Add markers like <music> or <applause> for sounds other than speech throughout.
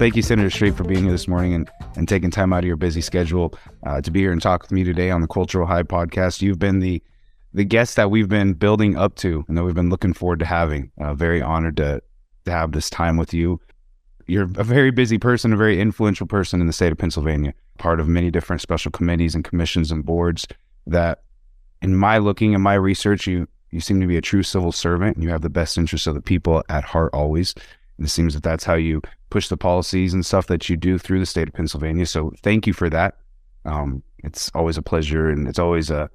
thank you, Senator Street, for being here this morning and, and taking time out of your busy schedule uh, to be here and talk with me today on the Cultural High podcast. You've been the the guest that we've been building up to and that we've been looking forward to having. Uh, very honored to, to have this time with you. You're a very busy person, a very influential person in the state of Pennsylvania, part of many different special committees and commissions and boards that in my looking and my research, you you seem to be a true civil servant and you have the best interests of the people at heart always. It seems that that's how you push the policies and stuff that you do through the state of Pennsylvania. So thank you for that. Um, it's always a pleasure and it's always a,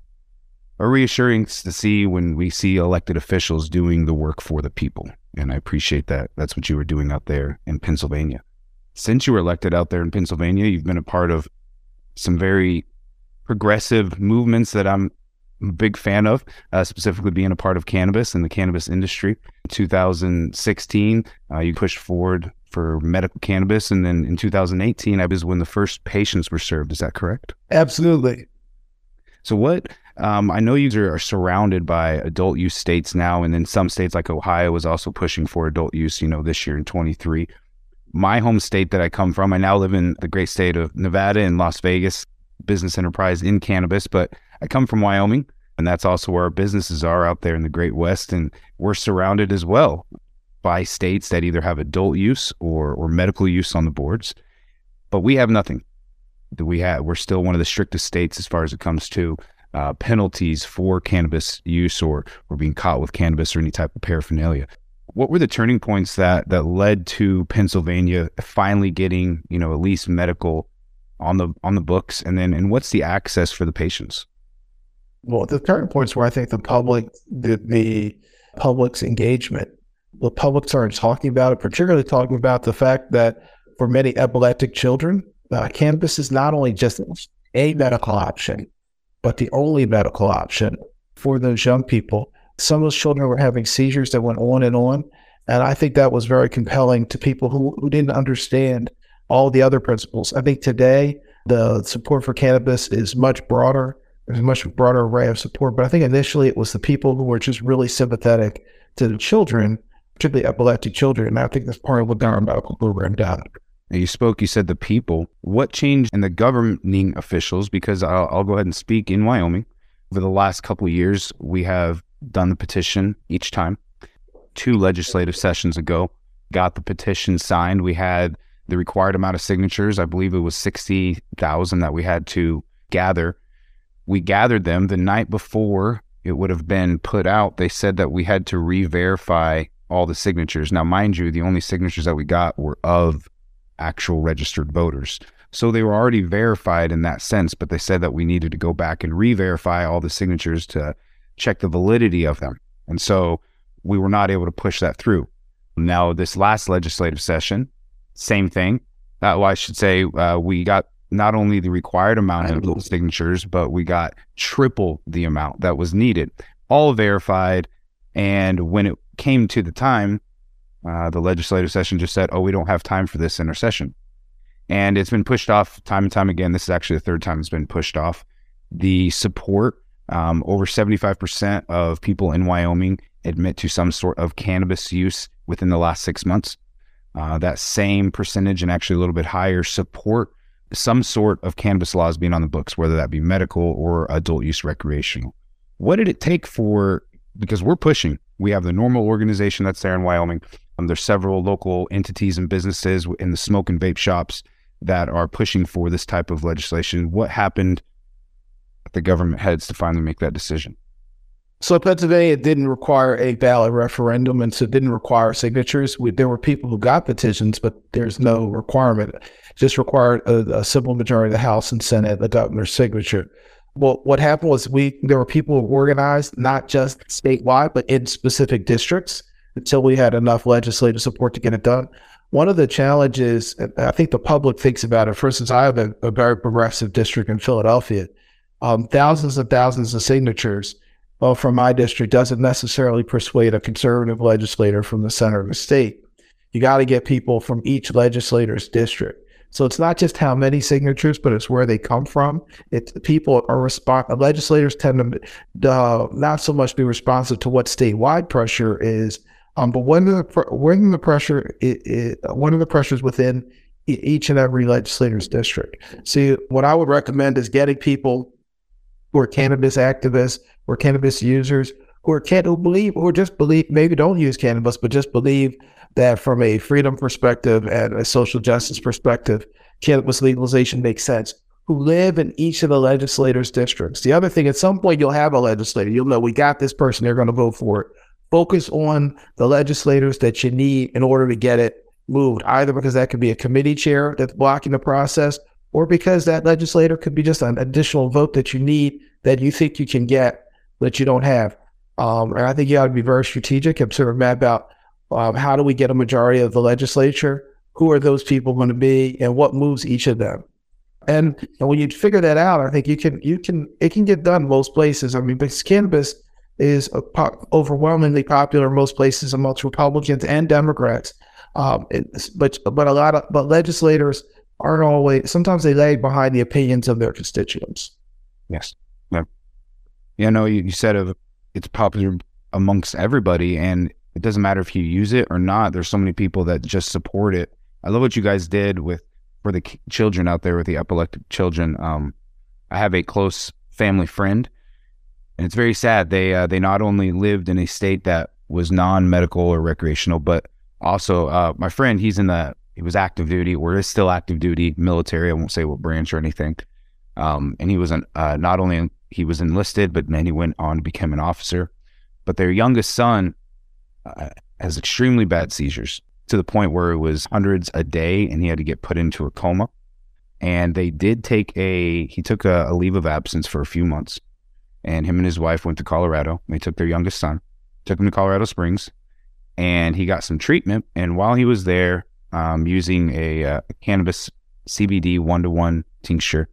a reassuring to see when we see elected officials doing the work for the people. And I appreciate that. That's what you were doing out there in Pennsylvania. Since you were elected out there in Pennsylvania, you've been a part of some very progressive movements that I'm a big fan of, uh, specifically being a part of cannabis and the cannabis industry. In 2016, uh, you pushed forward for medical cannabis, and then in 2018, I was when the first patients were served. Is that correct? Absolutely. So, what um, I know you are surrounded by adult use states now, and then some states like Ohio is also pushing for adult use. You know, this year in 23. My home state that I come from, I now live in the great state of Nevada in Las Vegas, business enterprise in cannabis, but I come from Wyoming, and that's also where our businesses are out there in the Great West, and we're surrounded as well by states that either have adult use or or medical use on the boards, but we have nothing. We have? We're still one of the strictest states as far as it comes to uh, penalties for cannabis use or or being caught with cannabis or any type of paraphernalia. What were the turning points that that led to Pennsylvania finally getting you know at least medical on the on the books, and then and what's the access for the patients? Well, the turning points where I think the public, the, the public's engagement, the public started talking about it, particularly talking about the fact that for many epileptic children, uh, cannabis is not only just a medical option, but the only medical option for those young people. Some of those children were having seizures that went on and on. And I think that was very compelling to people who, who didn't understand all the other principles. I think today the support for cannabis is much broader. There's a much broader array of support. But I think initially it was the people who were just really sympathetic to the children, particularly epileptic children. And I think that's part of what our medical program done. You spoke, you said the people. What changed in the governing officials? Because I'll, I'll go ahead and speak in Wyoming. Over the last couple of years, we have done the petition each time. Two legislative sessions ago, got the petition signed. We had the required amount of signatures. I believe it was 60,000 that we had to gather. We gathered them the night before it would have been put out. They said that we had to re verify all the signatures. Now, mind you, the only signatures that we got were of actual registered voters. So they were already verified in that sense, but they said that we needed to go back and re verify all the signatures to check the validity of them. And so we were not able to push that through. Now, this last legislative session, same thing. Uh, well, I should say uh, we got not only the required amount of signatures, but we got triple the amount that was needed, all verified. And when it came to the time, uh, the legislative session just said, "Oh, we don't have time for this intersession," and it's been pushed off time and time again. This is actually the third time it's been pushed off. The support um, over seventy five percent of people in Wyoming admit to some sort of cannabis use within the last six months uh, that same percentage and actually a little bit higher support some sort of cannabis laws being on the books, whether that be medical or adult use recreational. What did it take for, because we're pushing, we have the normal organization that's there in Wyoming. Um, there's several local entities and businesses in the smoke and vape shops that are pushing for this type of legislation. What happened at the government heads to finally make that decision? So Pennsylvania didn't require a ballot referendum, and so it didn't require signatures. We, there were people who got petitions, but there's no requirement. It just required a, a simple majority of the House and Senate, the governor's signature. Well, what happened was we there were people who organized not just statewide, but in specific districts until we had enough legislative support to get it done. One of the challenges, I think the public thinks about it. For instance, I have a, a very progressive district in Philadelphia, um, thousands and thousands of signatures well, from my district doesn't necessarily persuade a conservative legislator from the center of the state. You got to get people from each legislator's district. So it's not just how many signatures, but it's where they come from. It's people are respond. Legislators tend to uh, not so much be responsive to what statewide pressure is, um, but when the when the pressure it, one of the pressures within each and every legislator's district. See, what I would recommend is getting people who are cannabis activists, or cannabis users, who are can who believe or just believe maybe don't use cannabis, but just believe that from a freedom perspective and a social justice perspective, cannabis legalization makes sense. Who live in each of the legislators' districts. The other thing, at some point, you'll have a legislator. You'll know we got this person. They're going to vote for it. Focus on the legislators that you need in order to get it moved. Either because that could be a committee chair that's blocking the process, or because that legislator could be just an additional vote that you need that you think you can get that you don't have. Um, and I think you ought to be very strategic and sort of map out um, how do we get a majority of the legislature? Who are those people going to be, and what moves each of them? And, and when you figure that out, I think you can you can it can get done most places. I mean, because cannabis is po- overwhelmingly popular in most places amongst Republicans and Democrats. Um, but but a lot of but legislators aren't always. Sometimes they lag behind the opinions of their constituents. Yes. Yeah. Yeah. No, you, you said of it's popular amongst everybody and it doesn't matter if you use it or not there's so many people that just support it i love what you guys did with for the children out there with the epileptic children um, i have a close family friend and it's very sad they uh, they not only lived in a state that was non-medical or recreational but also uh, my friend he's in the he was active duty or is still active duty military i won't say what branch or anything um, and he was an, uh, not only he was enlisted, but then he went on to become an officer. But their youngest son uh, has extremely bad seizures to the point where it was hundreds a day, and he had to get put into a coma. And they did take a he took a, a leave of absence for a few months, and him and his wife went to Colorado. They took their youngest son, took him to Colorado Springs, and he got some treatment. And while he was there, um, using a, uh, a cannabis CBD one to one tincture,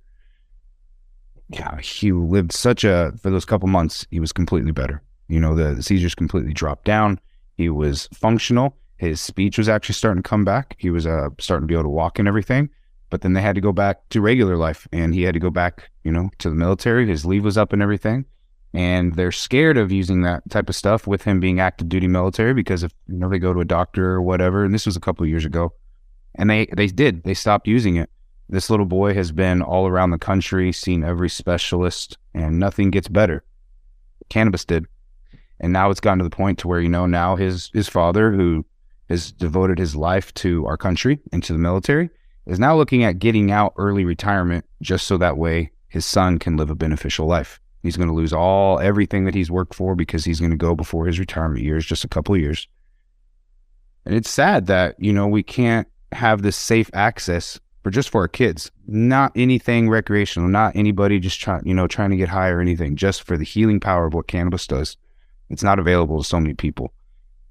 yeah, he lived such a for those couple months. He was completely better. You know, the, the seizures completely dropped down. He was functional. His speech was actually starting to come back. He was uh, starting to be able to walk and everything. But then they had to go back to regular life, and he had to go back, you know, to the military. His leave was up and everything, and they're scared of using that type of stuff with him being active duty military because if you know they go to a doctor or whatever, and this was a couple years ago, and they they did they stopped using it this little boy has been all around the country, seen every specialist, and nothing gets better. Cannabis did. And now it's gotten to the point to where, you know, now his his father, who has devoted his life to our country and to the military, is now looking at getting out early retirement just so that way his son can live a beneficial life. He's going to lose all everything that he's worked for because he's going to go before his retirement years, just a couple of years. And it's sad that, you know, we can't have this safe access for just for our kids, not anything recreational, not anybody just trying, you know, trying to get high or anything, just for the healing power of what cannabis does. It's not available to so many people.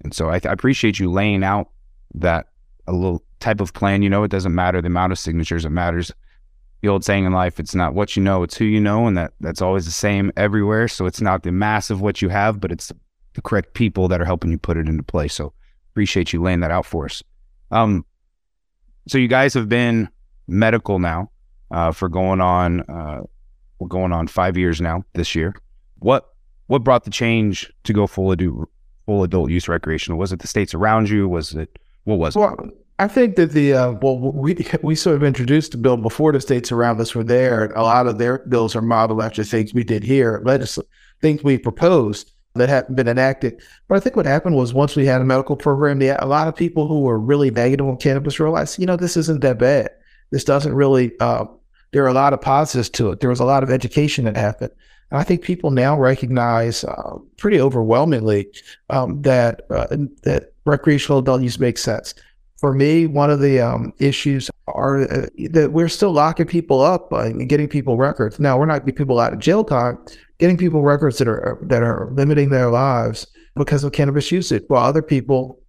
And so I, th- I appreciate you laying out that a little type of plan. You know, it doesn't matter the amount of signatures, it matters. The old saying in life, it's not what you know, it's who you know. And that that's always the same everywhere. So it's not the mass of what you have, but it's the correct people that are helping you put it into play. So appreciate you laying that out for us. Um, so you guys have been medical now uh, for going on uh, we're going on five years now this year. What what brought the change to go full adult full adult use recreational? Was it the states around you? Was it what was well, it? I think that the uh, well we <laughs> we sort of introduced the bill before the states around us were there. A lot of their bills are modeled after things we did here, legisl- things we proposed that hadn't been enacted. But I think what happened was once we had a medical program, the, a lot of people who were really negative on cannabis realized, you know, this isn't that bad this doesn't really, uh, there are a lot of positives to it. There was a lot of education that happened. And I think people now recognize uh, pretty overwhelmingly um, that uh, that recreational adult use makes sense. For me, one of the um, issues are uh, that we're still locking people up and getting people records. Now, we're not getting people out of jail time, getting people records that are that are limiting their lives because of cannabis usage, while other people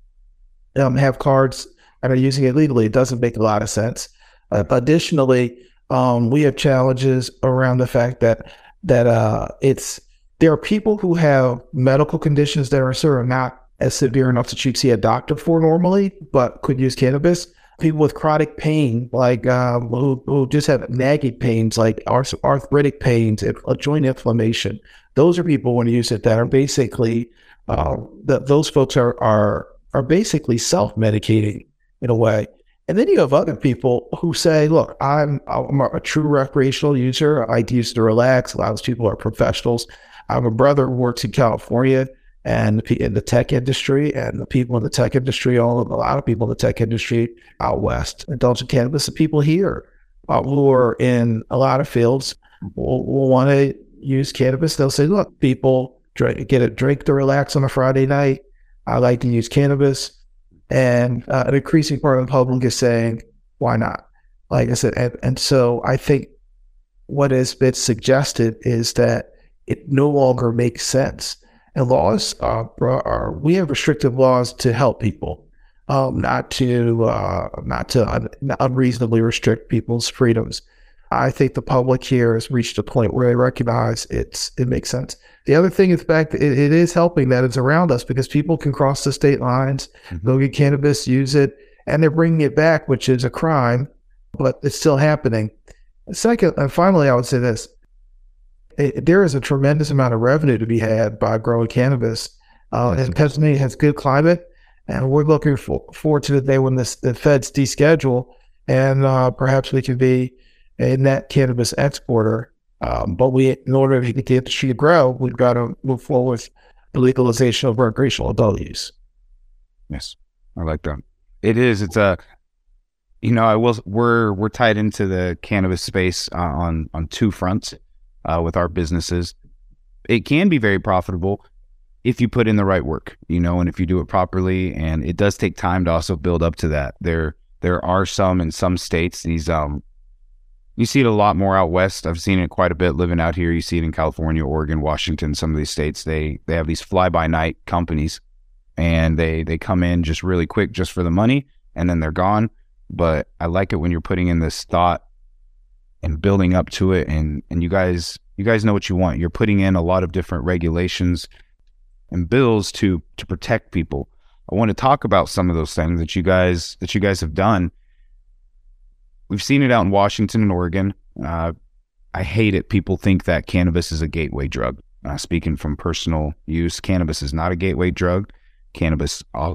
um, have cards and are using it legally. It doesn't make a lot of sense. Uh, additionally, um, we have challenges around the fact that that uh, it's there are people who have medical conditions that are sort of not as severe enough that you'd see a doctor for normally, but could use cannabis. People with chronic pain, like um, who, who just have nagging pains, like arth- arthritic pains, joint inflammation. Those are people when you use it that are basically uh, that those folks are are are basically self medicating in a way. And then you have other people who say, look, I'm, I'm a true recreational user. I use it to relax. A lot of those people are professionals. I have a brother who works in California and in the tech industry, and the people in the tech industry, all a lot of people in the tech industry out west in cannabis. The people here uh, who are in a lot of fields will, will want to use cannabis. They'll say, look, people drink, get a drink to relax on a Friday night. I like to use cannabis. And uh, an increasing part of the public is saying, why not? Like I said, and, and so I think what has been suggested is that it no longer makes sense and laws uh, are we have restrictive laws to help people, um, not to uh, not to un- unreasonably restrict people's freedoms. I think the public here has reached a point where they recognize it's it makes sense. The other thing is the fact that it, it is helping that it's around us because people can cross the state lines, mm-hmm. go get cannabis, use it, and they're bringing it back, which is a crime, but it's still happening. Second, and finally, I would say this: it, there is a tremendous amount of revenue to be had by growing cannabis. Uh, and Pennsylvania has good climate, and we're looking for, forward to the day when this, the feds deschedule, and uh, perhaps we can be a net cannabis exporter. Um, but we, in order to get the industry to grow, we've got to move forward with the legalization of recreational adult use. Yes, I like that. It is. It's a. You know, I will. We're we're tied into the cannabis space uh, on on two fronts uh, with our businesses. It can be very profitable if you put in the right work, you know, and if you do it properly. And it does take time to also build up to that. There, there are some in some states. These, um, you see it a lot more out west. I've seen it quite a bit living out here. You see it in California, Oregon, Washington. Some of these states, they they have these fly by night companies, and they they come in just really quick, just for the money, and then they're gone. But I like it when you're putting in this thought and building up to it and and you guys you guys know what you want. You're putting in a lot of different regulations and bills to to protect people. I want to talk about some of those things that you guys that you guys have done. We've seen it out in washington and oregon. Uh, i hate it. People think that cannabis is a gateway drug. Uh, speaking from personal use cannabis is not a gateway drug. Cannabis uh,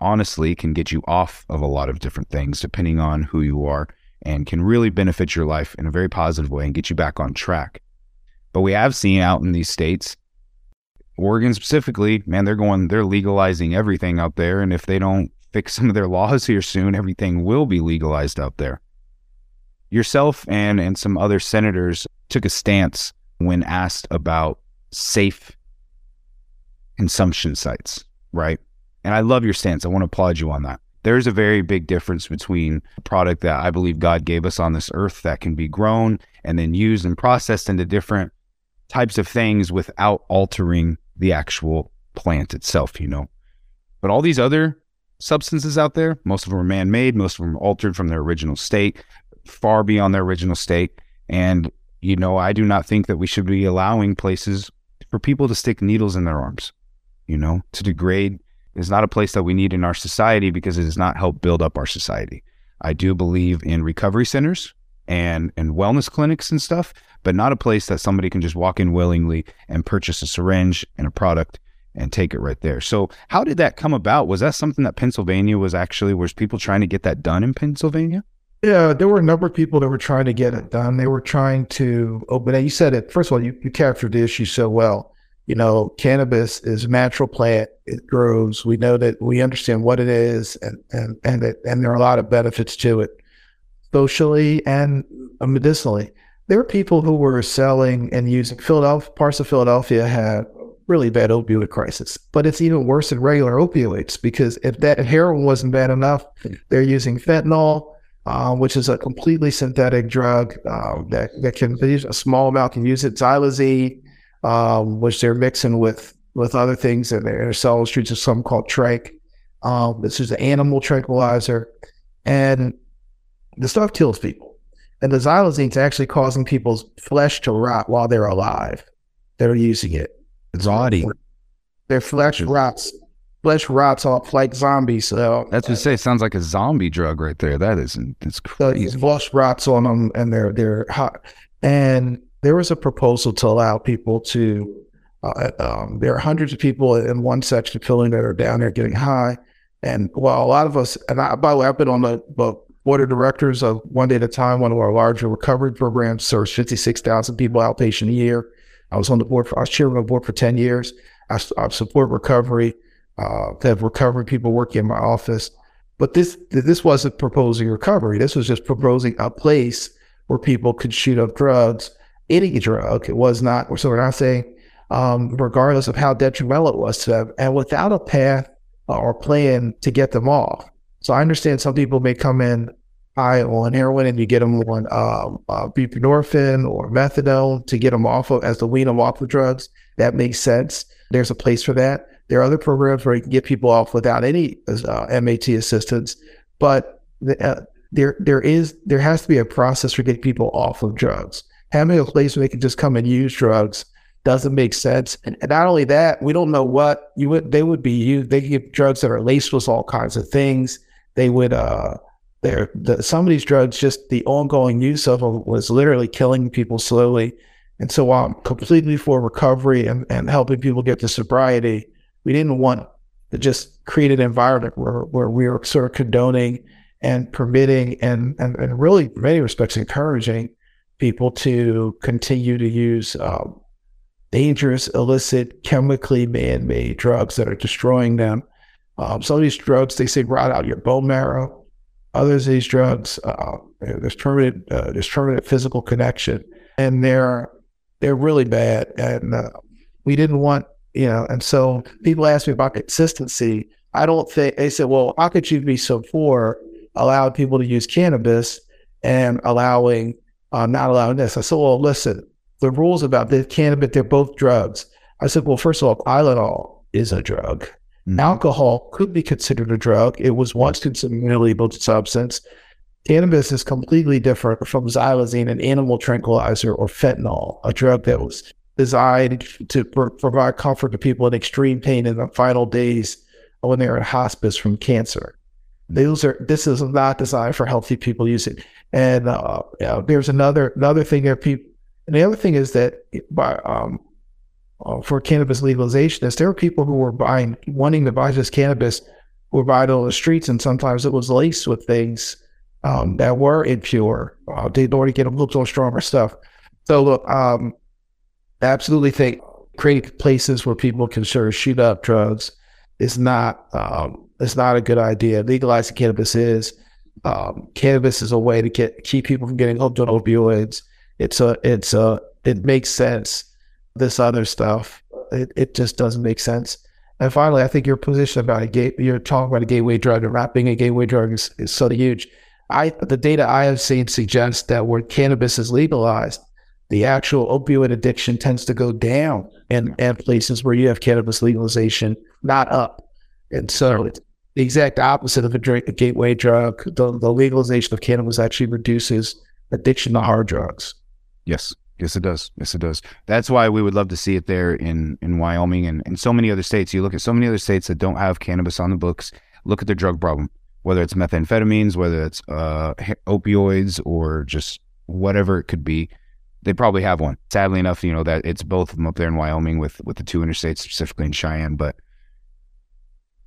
honestly can get you off of a lot of different things depending on who you are and can really benefit your life in a very positive way and get you back on track. But we have seen out in these states, Oregon specifically, man, they're going, they're legalizing everything out there. And if they don't fix <laughs> some of their laws here soon, everything will be legalized out there. Yourself and, and some other senators took a stance when asked about safe consumption sites, right? And I love your stance. I want to applaud you on that there's a very big difference between a product that I believe God gave us on this earth that can be grown and then used and processed into different types of things without altering the actual plant itself, you know. But all these other substances out there, most of them are man made, most of them are altered from their original state, far beyond their original state. And, you know, I do not think that we should be allowing places for people to stick needles in their arms, you know, to degrade is not a place that we need in our society because it does not help build up our society. I do believe in recovery centers and and wellness clinics and stuff, but not a place that somebody can just walk in willingly and purchase a syringe and a product and take it right there. So, how did that come about? Was that something that Pennsylvania was actually was people trying to get that done in Pennsylvania? Yeah, there were a number of people that were trying to get it done. They were trying to open it. You said it first of all. You, you captured the issue so well you know, cannabis is a natural plant. It grows. We know that we understand what it is and, and, and, it, and there are a lot of benefits to it socially and medicinally. There are people who were selling and using Philadelphia, parts of Philadelphia had really bad opioid crisis, but it's even worse than regular opioids because if that if heroin wasn't bad enough, they're using fentanyl, uh, which is a completely synthetic drug uh, that, that can a small amount can use it. Xylazine, um, which they're mixing with with other things in their cell streets of something called tranq. Um, this is an animal tranquilizer, and the stuff kills people. And the xylazine is actually causing people's flesh to rot while they're alive. They're using it. It's oddie. Their flesh rots. Flesh rots off like zombies. So that's what I say. Sounds like a zombie drug right there. That isn't. It's crazy. So flesh rots on them, and they're they're hot. And there was a proposal to allow people to. Uh, um, there are hundreds of people in one section of that are down there getting high, and while a lot of us, and I, by the way, I've been on the, the board of directors of One Day at a Time, one of our larger recovery programs, serves 56,000 people outpatient a year. I was on the board, for, I was chairman of the board for 10 years. I, I support recovery, uh, have recovery people working in my office. But this this wasn't proposing recovery. This was just proposing a place where people could shoot up drugs, any drug. It was not, so we're not saying, um, regardless of how detrimental it was to them, and without a path or plan to get them off. So I understand some people may come in high on heroin and you get them on um, uh, buprenorphine or methadone to get them off of, as to wean them off of drugs. That makes sense. There's a place for that. There are other programs where you can get people off without any uh, MAT assistance, but the, uh, there there is there has to be a process for getting people off of drugs. Having a place where they can just come and use drugs doesn't make sense. And, and not only that, we don't know what you would they would be used. They give drugs that are laced with all kinds of things. They would uh there the, some of these drugs just the ongoing use of them was literally killing people slowly. And so while I'm completely for recovery and, and helping people get to sobriety, we didn't want to just create an environment where, where we were sort of condoning and permitting and, and, and really, in many respects, encouraging people to continue to use um, dangerous, illicit, chemically man made drugs that are destroying them. Um, some of these drugs, they say, rot out your bone marrow. Others of these drugs, uh, there's permanent, uh, there's permanent physical connection, and they're they're really bad. And uh, we didn't want, you know, and so people ask me about consistency. I don't think they said, well, how could you be so poor, allowing people to use cannabis and allowing uh, not allowing this? I said, well, listen, the rules about the cannabis, they're both drugs. I said, well, first of all, Tylenol is a drug. Mm-hmm. Alcohol could be considered a drug. It was once considered an illegal substance. Cannabis is completely different from xylazine, an animal tranquilizer, or fentanyl, a drug that was designed to pr- provide comfort to people in extreme pain in the final days when they're in hospice from cancer. Those are this is not designed for healthy people using. And uh, there's another another thing that people. And the other thing is that by um, uh, for cannabis legalization, is there are people who were buying wanting to buy this cannabis who were buying it on the streets, and sometimes it was laced with things um, that were impure. Uh, they'd already get a little stronger stuff. So look, um, absolutely think creating places where people can sort of shoot up drugs is not um, it's not a good idea. Legalizing cannabis is um, cannabis is a way to get keep people from getting hooked on opioids. It's a it's a it makes sense. This other stuff, it, it just doesn't make sense. And finally, I think your position about a gate, you're talking about a gateway drug and not a gateway drug is, is so huge. I the data I have seen suggests that where cannabis is legalized, the actual opioid addiction tends to go down in, in places where you have cannabis legalization, not up. And so the exact opposite of a, drink, a gateway drug. The, the legalization of cannabis actually reduces addiction to hard drugs. Yes. Yes, it does. Yes, it does. That's why we would love to see it there in, in Wyoming and, and so many other states. You look at so many other states that don't have cannabis on the books, look at their drug problem whether it's methamphetamines, whether it's uh, opioids, or just whatever it could be. They probably have one. Sadly enough, you know that it's both of them up there in Wyoming with with the two interstates, specifically in Cheyenne. But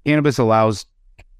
cannabis allows,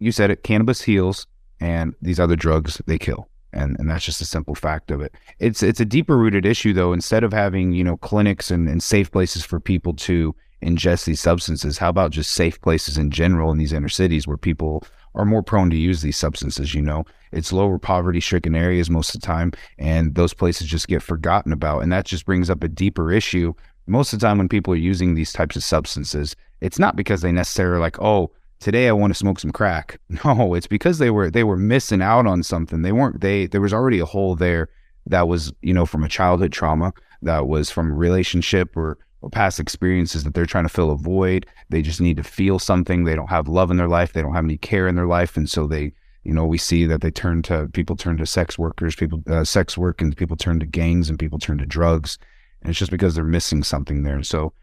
you said it, cannabis heals, and these other drugs they kill, and and that's just a simple fact of it. It's it's a deeper rooted issue though. Instead of having you know clinics and, and safe places for people to ingest these substances, how about just safe places in general in these inner cities where people are more prone to use these substances. You know, it's lower poverty stricken areas most of the time, and those places just get forgotten about. And that just brings up a deeper issue. Most of the time, when people are using these types of substances, it's not because they necessarily like, oh, today I want to smoke some crack. <laughs> No, it's because they were they were missing out on something. They weren't they there was already a hole there that was, you know, from a childhood trauma, that was from a relationship or or past experiences that they're trying to fill a void. They just need to feel something. They don't have love in their life. They don't have any care in their life, and so they, you know, we see that they turn to people turn to sex workers, people uh, sex work, and people turn to gangs, and people turn to drugs, and it's just because they're missing something there. So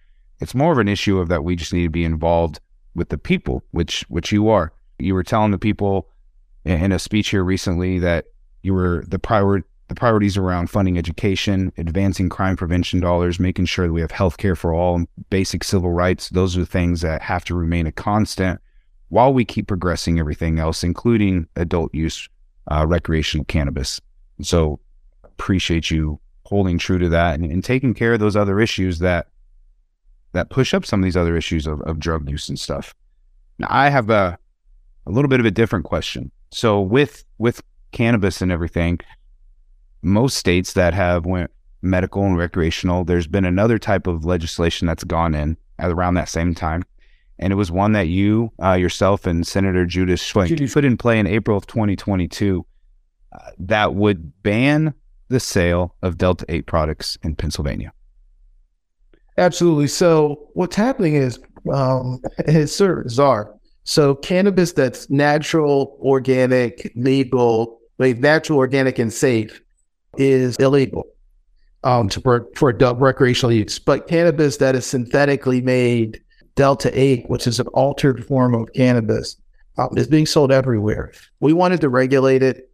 it's more of an issue of that we just need to be involved with the people, which which you are. You were telling the people in a speech here recently that you were the priority the priorities around funding education, advancing crime prevention dollars, making sure that we have health care for all, basic civil rights. Those are things that have to remain a constant while we keep progressing everything else, including adult use uh, recreational cannabis. So appreciate you holding true to that and, and, taking care of those other issues that that push up some of these other issues of, of drug use and stuff. Now I have a a little bit of a different question. So with with cannabis and everything, most states that have went medical and recreational, there's been another type of legislation that's gone in at around that same time. And it was one that you, uh, yourself, and Senator Judy Schwank put in play in April of 2022 uh, that would ban the sale of Delta 8 products in Pennsylvania. Absolutely. So, what's happening is, um, it's sort of bizarre. So, cannabis that's natural, organic, legal, like natural, organic, and safe is illegal um, to, for, for adult recreational use. But cannabis that is synthetically made, Delta 8, which is an altered form of cannabis, um, is being sold everywhere. We wanted to regulate it,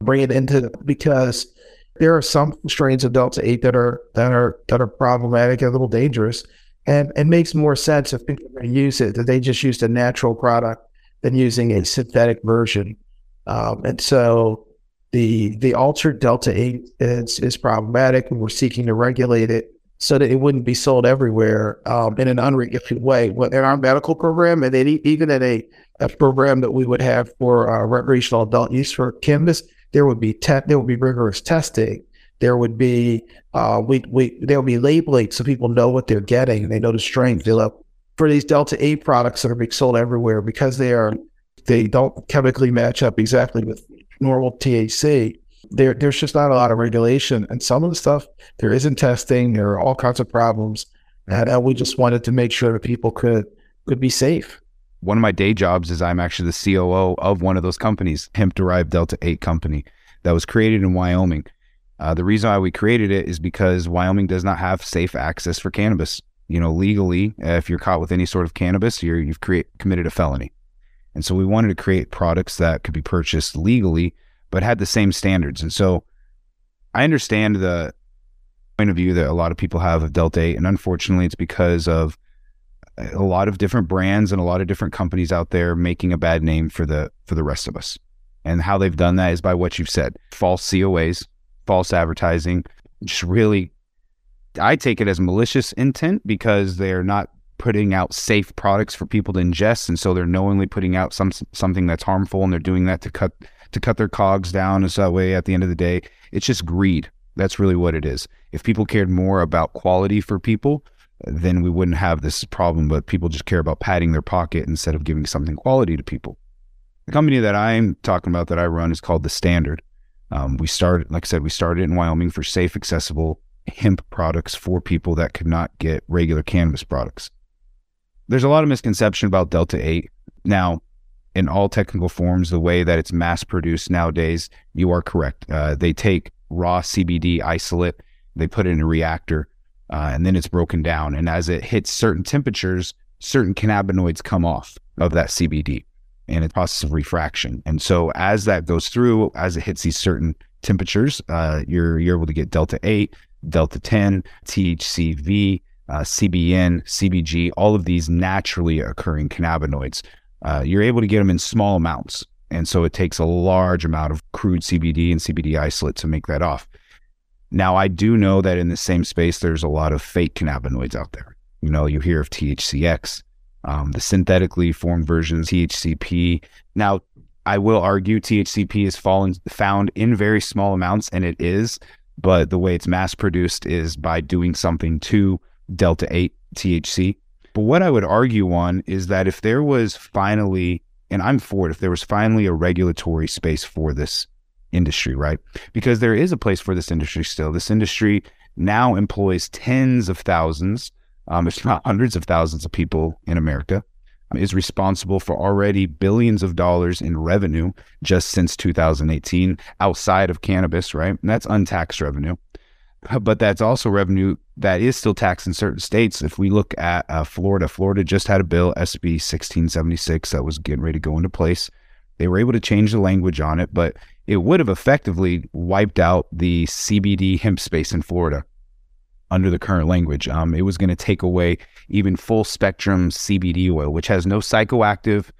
bring it into because there are some strains of Delta 8 that are that are that are problematic and a little dangerous. And it makes more sense if people are going to use it that they just used a natural product than using a synthetic version. Um, and so the the altered Delta 8 is, is problematic, and we're seeking to regulate it so that it wouldn't be sold everywhere um, in an unregulated way. In our medical program, and even in a, a program that we would have for uh, recreational adult use for cannabis, there would be te- there would be rigorous testing. There would be uh, we we there would be labeling so people know what they're getting. They know the strength. They love, for these Delta 8 products that are being sold everywhere because they are they don't chemically match up exactly with normal THC, there there's just not a lot of regulation. And some of the stuff there isn't testing. There are all kinds of problems, and uh, we just wanted to make sure that people could could be safe. One of my day jobs is I'm actually the COO of one of those companies, hemp derived Delta Eight company, that was created in Wyoming. Uh, the reason why we created it is because Wyoming does not have safe access for cannabis. You know, legally, uh, if you're caught with any sort of cannabis, you're, you've create, committed a felony. And so we wanted to create products that could be purchased legally, but had the same standards. And so I understand the point of view that a lot of people have of Delta 8. And unfortunately, it's because of a lot of different brands and a lot of different companies out there making a bad name for the for the rest of us. And how they've done that is by what you've said. False COAs, false advertising, just really I take it as malicious intent because they're not putting out safe products for people to ingest, and so they're knowingly putting out some something that's harmful, and they're doing that to cut to cut their cogs down. And so that way, at the end of the day, it's just greed. That's really what it is. If people cared more about quality for people, then we wouldn't have this problem. But people just care about padding their pocket instead of giving something quality to people. The company that I'm talking about that I run is called The Standard. Um, we started, like I said, we started in Wyoming for safe, accessible hemp products for people that could not get regular cannabis products there's a lot of misconception about Delta 8. Now, in all technical forms, the way that it's mass produced nowadays, you are correct. Uh, they take raw CBD isolate, they put it in a reactor, uh, and then it's broken down. And as it hits certain temperatures, certain cannabinoids come off of that CBD in a process of refraction. And so as that goes through, as it hits these certain temperatures, uh, you're you're able to get delta eight, delta ten, THCV, uh, CBN, CBG, all of these naturally occurring cannabinoids. Uh, you're able to get them in small amounts. And so it takes a large amount of crude CBD and CBD isolate to make that off. Now, I do know that in the same space, there's a lot of fake cannabinoids out there. You know, you hear of THCX, um, the synthetically formed versions, THCP. Now, I will argue THCP is fallen, found in very small amounts, and it is, but the way it's mass produced is by doing something to delta 8 THC. But what I would argue on is that if there was finally, and I'm for it, if there was finally a regulatory space for this industry, right? Because there is a place for this industry still. This industry now employs tens of thousands, um, if not hundreds of thousands of people in America, is responsible for already billions of dollars in revenue just since 2018 outside of cannabis, right? And that's untaxed revenue. <laughs> But that's also revenue that is still taxed in certain states. If we look at uh, Florida, Florida just had a bill, SB 1676, that was getting ready to go into place. They were able to change the language on it, but it would have effectively wiped out the CBD hemp space in Florida under the current language. Um, it was going to take away even full spectrum CBD oil, which has no psychoactive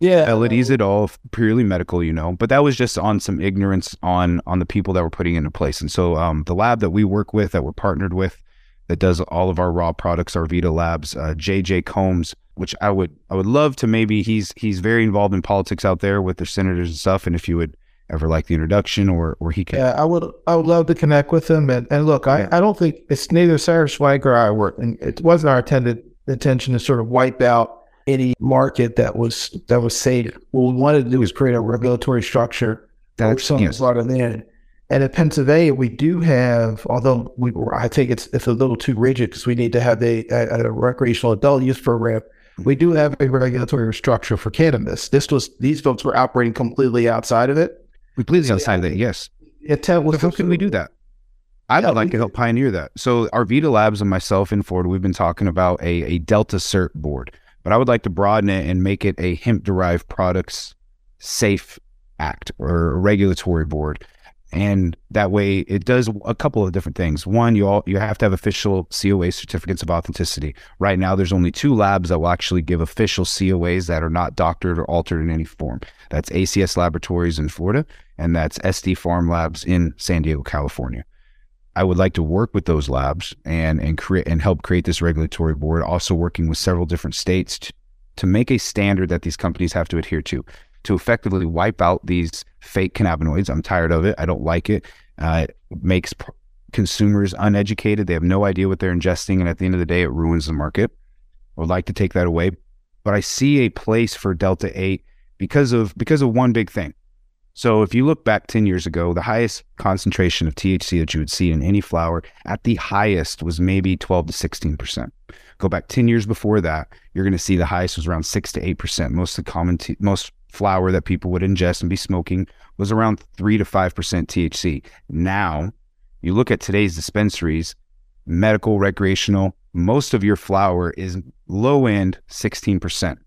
Yeah. melodies at all, purely medical, you know. But that was just on some ignorance on on the people that were putting into place. And so um, the lab that we work with, that we're partnered with, that does all of our raw products, our Vita Labs, uh, JJ Combs, which I would I would love to maybe he's he's very involved in politics out there with their senators and stuff. And if you would ever like the introduction or or he can Yeah, I would I would love to connect with him. And, and look, I, I don't think it's neither Sarah Schwank or I were and it wasn't our intended intention to sort of wipe out any market that was that was safe. What we wanted to do was create a regulatory structure That's- something yes. it in. And in Pennsylvania, we do have, although we, I think it's it's a little too rigid because we need to have a, a, a recreational adult use program. We do have a regulatory structure for cannabis. This was these folks were operating completely outside of it. completely outside of it, yes. So how can we do that? I Yeah, like to help pioneer that. So our Vita Labs and myself and Ford, we've been talking about a, a Delta Cert board, but I would like to broaden it and make it a hemp derived products safe act or a regulatory board. And that way it does a couple of different things. One, you all you have to have official COA certificates of authenticity. Right now there's only two labs that will actually give official COAs that are not doctored or altered in any form. That's ACS Laboratories in Florida and that's SD Farm Labs in San Diego, California. I would like to work with those labs and and create and help create this regulatory board. Also working with several different states to, to make a standard that these companies have to adhere to, to effectively wipe out these fake cannabinoids. I'm tired of it. I don't like it. Uh, it makes pr- consumers uneducated. They have no idea what they're ingesting, and at the end of the day, it ruins the market. I would like to take that away, but I see a place for Delta Eight because of because of one big thing. So if you look back 10 years ago, the highest concentration of THC that you would see in any flower at the highest was maybe 12 to 16%. Go back 10 years before that, you're going to see the highest was around 6 to 8%. Most of the common t- most flower that people would ingest and be smoking was around 3 to 5% THC. Now, you look at today's dispensaries, medical, recreational, most of your flower is low end 16%.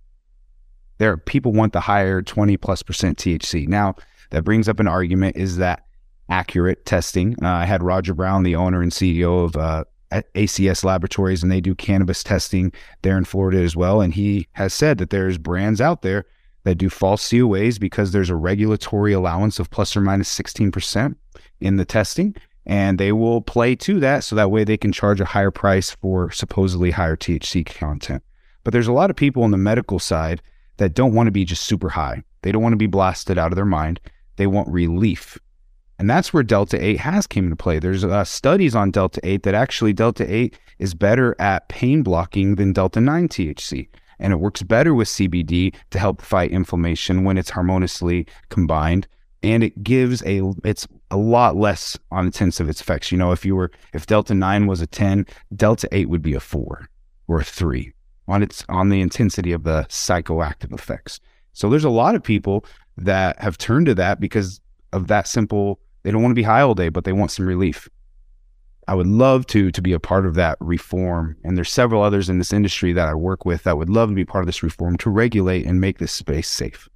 There are people want the higher 20 plus percent THC. Now, that brings up an argument is that accurate testing? Uh, I had Roger Brown, the owner and CEO of uh, ACS Laboratories, and they do cannabis testing there in Florida as well. And he has said that there's brands out there that do false COAs because there's a regulatory allowance of plus or minus 16% in the testing. And they will play to that so that way they can charge a higher price for supposedly higher THC content. But there's a lot of people on the medical side that don't want to be just super high. They don't want to be blasted out of their mind. They want relief. And that's where Delta 8 has came into play. There's uh, studies on Delta 8 that actually Delta 8 is better at pain blocking than Delta 9 THC. And it works better with CBD to help fight inflammation when it's harmoniously combined. And it gives a, it's a lot less on intensive its effects. You know, if you were, if Delta 9 was a 10, Delta 8 would be a four or a three on its, on the intensity of the psychoactive effects. So there's a lot of people that have turned to that because of that simple they don't want to be high all day but they want some relief i would love to to be a part of that reform and there's several others in this industry that i work with that would love to be part of this reform to regulate and make this space safe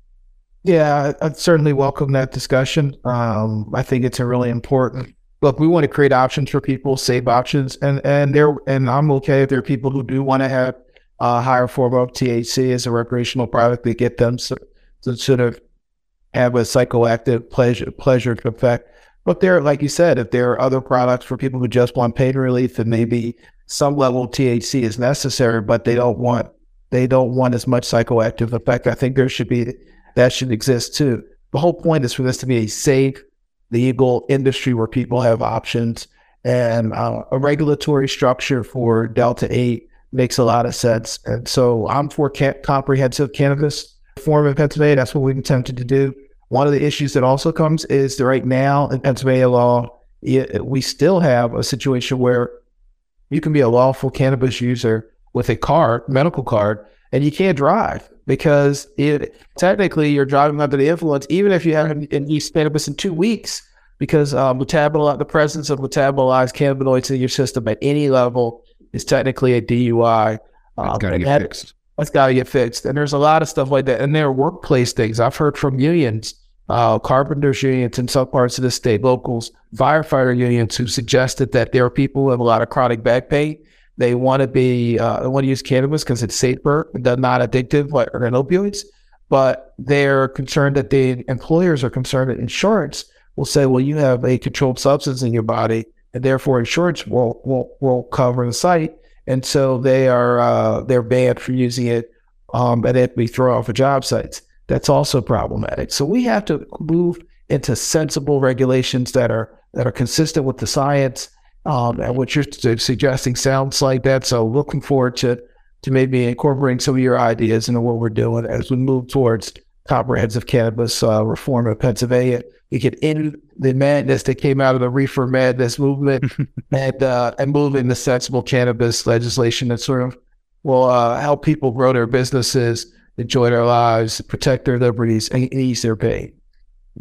Yeah, I'd certainly welcome that discussion. Um, I think it's a really important. Look, we want to create options for people, safe options, and and there and I'm okay if there are people who do want to have a higher form of THC as a recreational product to get them to sort of have a psychoactive pleasure pleasure effect. But there, like you said, if there are other products for people who just want pain relief, and maybe some level of THC is necessary, but they don't want they don't want as much psychoactive effect. I think there should be that should exist too. The whole point is for this to be a safe, legal industry where people have options, and uh, a regulatory structure for Delta Eight makes a lot of sense. And so I'm for ca- comprehensive cannabis reform in Pennsylvania. That's what we've attempted to do. One of the issues that also comes is that right now in Pennsylvania law, it, we still have a situation where you can be a lawful cannabis user with a card, medical card, and you can't drive because it technically you're driving under the influence, even if you haven't used cannabis in two weeks, because uh, metaboli- the presence of metabolized cannabinoids in your system at any level is technically a DUI. That's Um, got to get that- fixed. that's got to get fixed. And there's a lot of stuff like that. And there are workplace things. I've heard from unions, uh, carpenters unions in some parts of the state, locals, firefighter unions who suggested that there are people who have a lot of chronic back pain. They want to be, uh, want to use cannabis because it's safer, not addictive like opioids. but they're concerned that the employers are concerned that insurance will say, well, you have a controlled substance in your body, and therefore insurance will will will cover the site, and so they are uh, they're banned from using it, um, and they have be thrown off of job sites. That's also problematic. So we have to move into sensible regulations that are that are consistent with the science. Um, and what you're suggesting sounds like that. So looking forward to to maybe incorporating some of your ideas into what we're doing as we move towards comprehensive cannabis uh, reform in Pennsylvania. We can end the madness that came out of the reefer madness movement <laughs> and uh, and move into sensible cannabis legislation that sort of will uh, help people grow their businesses, enjoy their lives, protect their liberties, and ease their pain.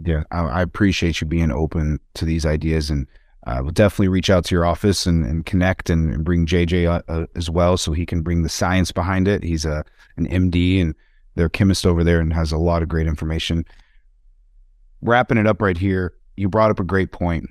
Yeah, I, I appreciate you being open to these ideas and uh, we'll definitely reach out to your office and, and connect and, and, bring JJ uh, uh, as well so he can bring the science behind it. He's a an MD and their chemist over there and has a lot of great information. Wrapping it up right here, you brought up a great point.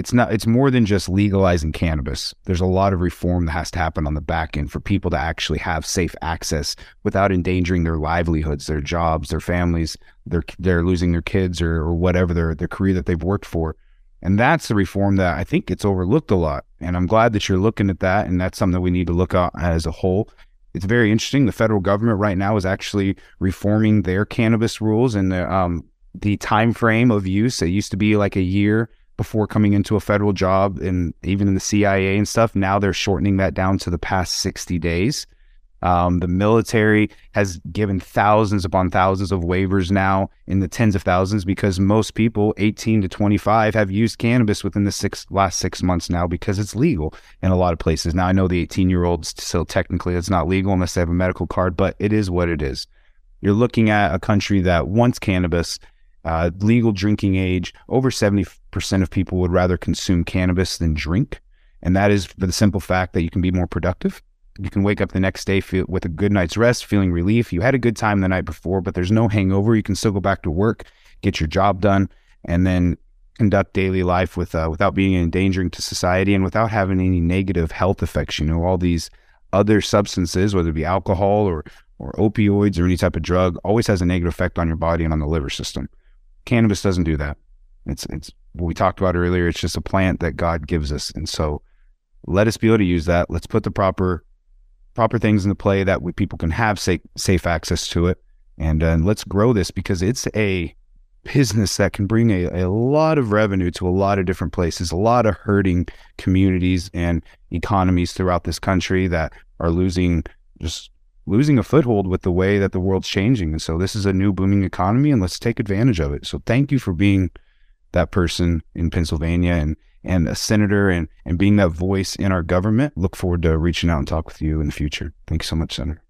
It's not it's more than just legalizing cannabis. There's a lot of reform that has to happen on the back end for people to actually have safe access without endangering their livelihoods, their jobs, their families, they're they're losing their kids or, or whatever their their career that they've worked for and that's the reform that I think gets overlooked a lot. And I'm glad that you're looking at that. And that's something that we need to look at as a whole. It's very interesting. The federal government right now is actually reforming their cannabis rules and the um, the time frame of use. It used to be like a year before coming into a federal job, and even in the CIA and stuff. Now they're shortening that down to the past 60 days. Um, the military has given thousands upon thousands of waivers now in the tens of thousands because most people 18 to 25 have used cannabis within the six last six months now because it's legal in a lot of places. Now I know the 18 year olds still technically it's not legal unless they have a medical card, but it is what it is. You're looking at a country that wants cannabis, uh, legal drinking age. Over 70% of people would rather consume cannabis than drink. And that is for the simple fact that you can be more productive you can wake up the next day feel, with a good night's rest, feeling relief. You had a good time the night before, but there's no hangover. You can still go back to work, get your job done, and then conduct daily life with uh, without being endangering to society and without having any negative health effects. You know, all these other substances, whether it be alcohol or or opioids or any type of drug, always has a negative effect on your body and on the liver system. Cannabis doesn't do that. It's it's what we talked about earlier. It's just a plant that God gives us, and so let us be able to use that. Let's put the proper proper things into play that we, people can have safe, safe access to it. And, uh, let's grow this because it's a business that can bring a, a lot of revenue to a lot of different places, a lot of hurting communities and economies throughout this country that are losing just losing a foothold with the way that the world's changing. And so this is a new booming economy and let's take advantage of it. So thank you for being that person in Pennsylvania and and a senator and, and being that voice in our government. Look forward to reaching out and talk with you in the future. Thank you so much, Senator.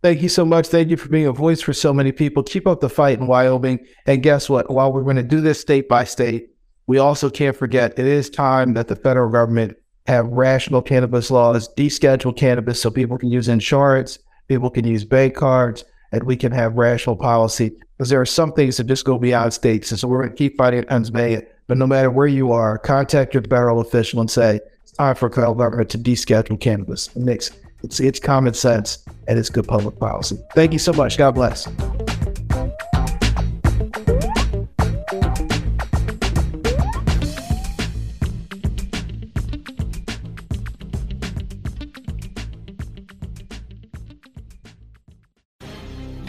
Thank you so much. Thank you for being a voice for so many people. Keep up the fight in Wyoming. And guess what? While we're going to do this state by state, we also can't forget it is time that the federal government have rational cannabis laws, deschedule cannabis so people can use insurance, people can use bank cards, and we can have rational policy. Because there are some things that just go beyond states. And so we're going to keep fighting at Pennsylvania. But no matter where you are, contact your federal official and say, it's time for federal government to deschedule cannabis. It makes it's it's common sense and it's good public policy. Thank you so much. God bless.